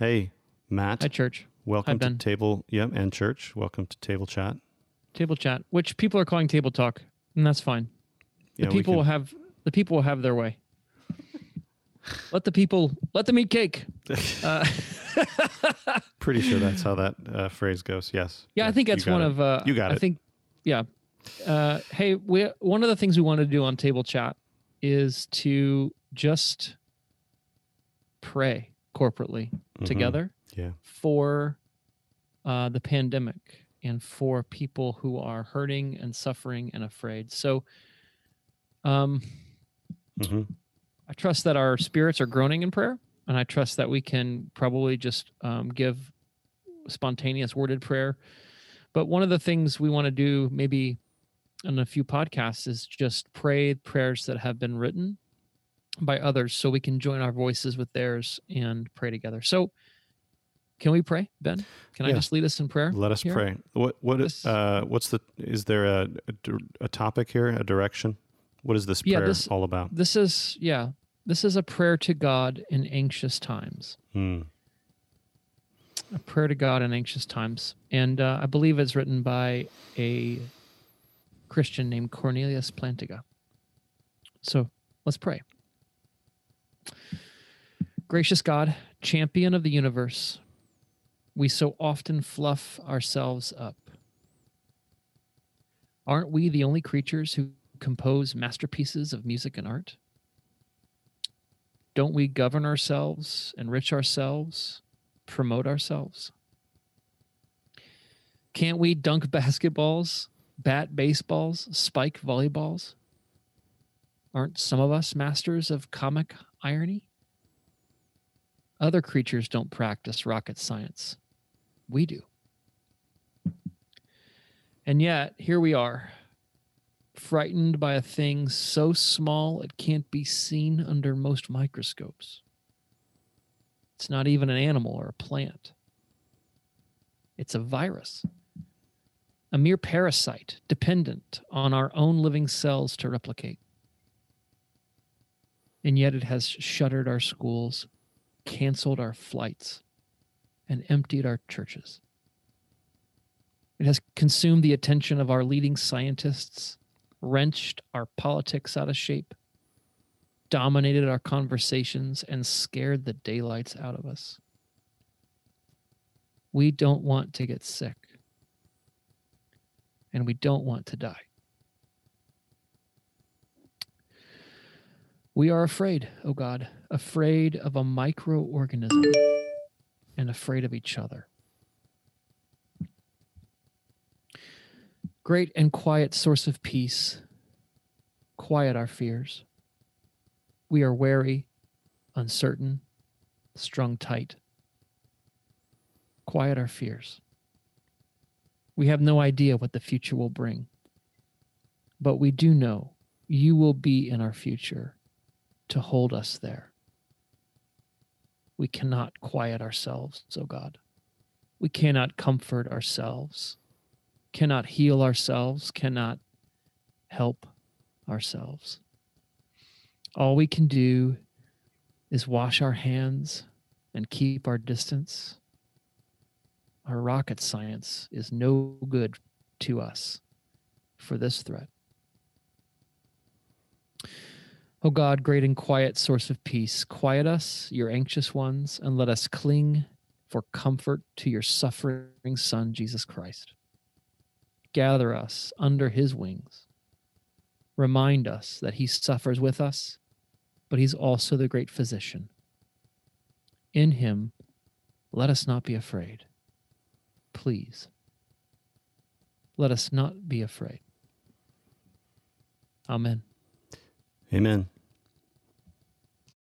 Hey, Matt. Hi, church. Welcome Hi, Ben. to Table. Yep, and church. Welcome to Table Chat. Table chat, which people are calling table talk, and that's fine. The Yeah, we people will can- have the people will have their way. let the people let them eat cake. Uh, Pretty sure that's how that uh, phrase goes. Yes. yeah, I think you that's got one it. of. Uh, You got it. I it. think, yeah. Uh, hey, we one of the things we want to do on table chat is to just pray corporately Mhm. together Yeah. for uh, the pandemic and for people who are hurting and suffering and afraid. So, um, hmm I trust that our spirits are groaning in prayer, and I trust that we can probably just um, give spontaneous worded prayer. But one of the things we want to do, maybe in a few podcasts, is just pray prayers that have been written by others so we can join our voices with theirs and pray together. So, can we pray, Ben? Can I just lead us in prayer? Let us here? pray. What? What? is- Uh, what's the? Is there a, a a topic here? A direction? What is this Yeah, prayer this- all about? This is, yeah, this is a prayer to God in anxious times. Hmm. a prayer to God in anxious times, and uh, I believe it's written by a Christian named Cornelius Plantinga. So let's pray. Gracious God, champion of the universe, we so often fluff ourselves up. Aren't we the only creatures who compose masterpieces of music and art? Don't we govern ourselves, enrich ourselves, promote ourselves? Can't we dunk basketballs, bat baseballs, spike volleyballs? Aren't some of us masters of comic irony? Other creatures don't practice rocket science. We do. And yet, here we are, frightened by a thing so small it can't be seen under most microscopes. It's not even an animal or a plant. It's a virus, a mere parasite dependent on our own living cells to replicate. And yet it has shuttered our schools, canceled our flights, and emptied our churches. It has consumed the attention of our leading scientists, wrenched our politics out of shape, dominated our conversations, and scared the daylights out of us. We don't want to get sick, and we don't want to die. We are afraid, O God, afraid of a microorganism and afraid of each other. Great and quiet source of peace, quiet our fears. We are wary, uncertain, strung tight. Quiet our fears. We have no idea what the future will bring, but we do know you will be in our future to hold us there. We cannot quiet ourselves, O God. We cannot comfort ourselves, cannot heal ourselves, cannot help ourselves. All we can do is wash our hands and keep our distance. Our rocket science is no good to us for this threat. O God, great and quiet source of peace, quiet us, your anxious ones, and let us cling for comfort to your suffering Son, Jesus Christ. Gather us under his wings. Remind us that he suffers with us, but he's also the great physician. In him, let us not be afraid. Please, let us not be afraid. Amen. Amen.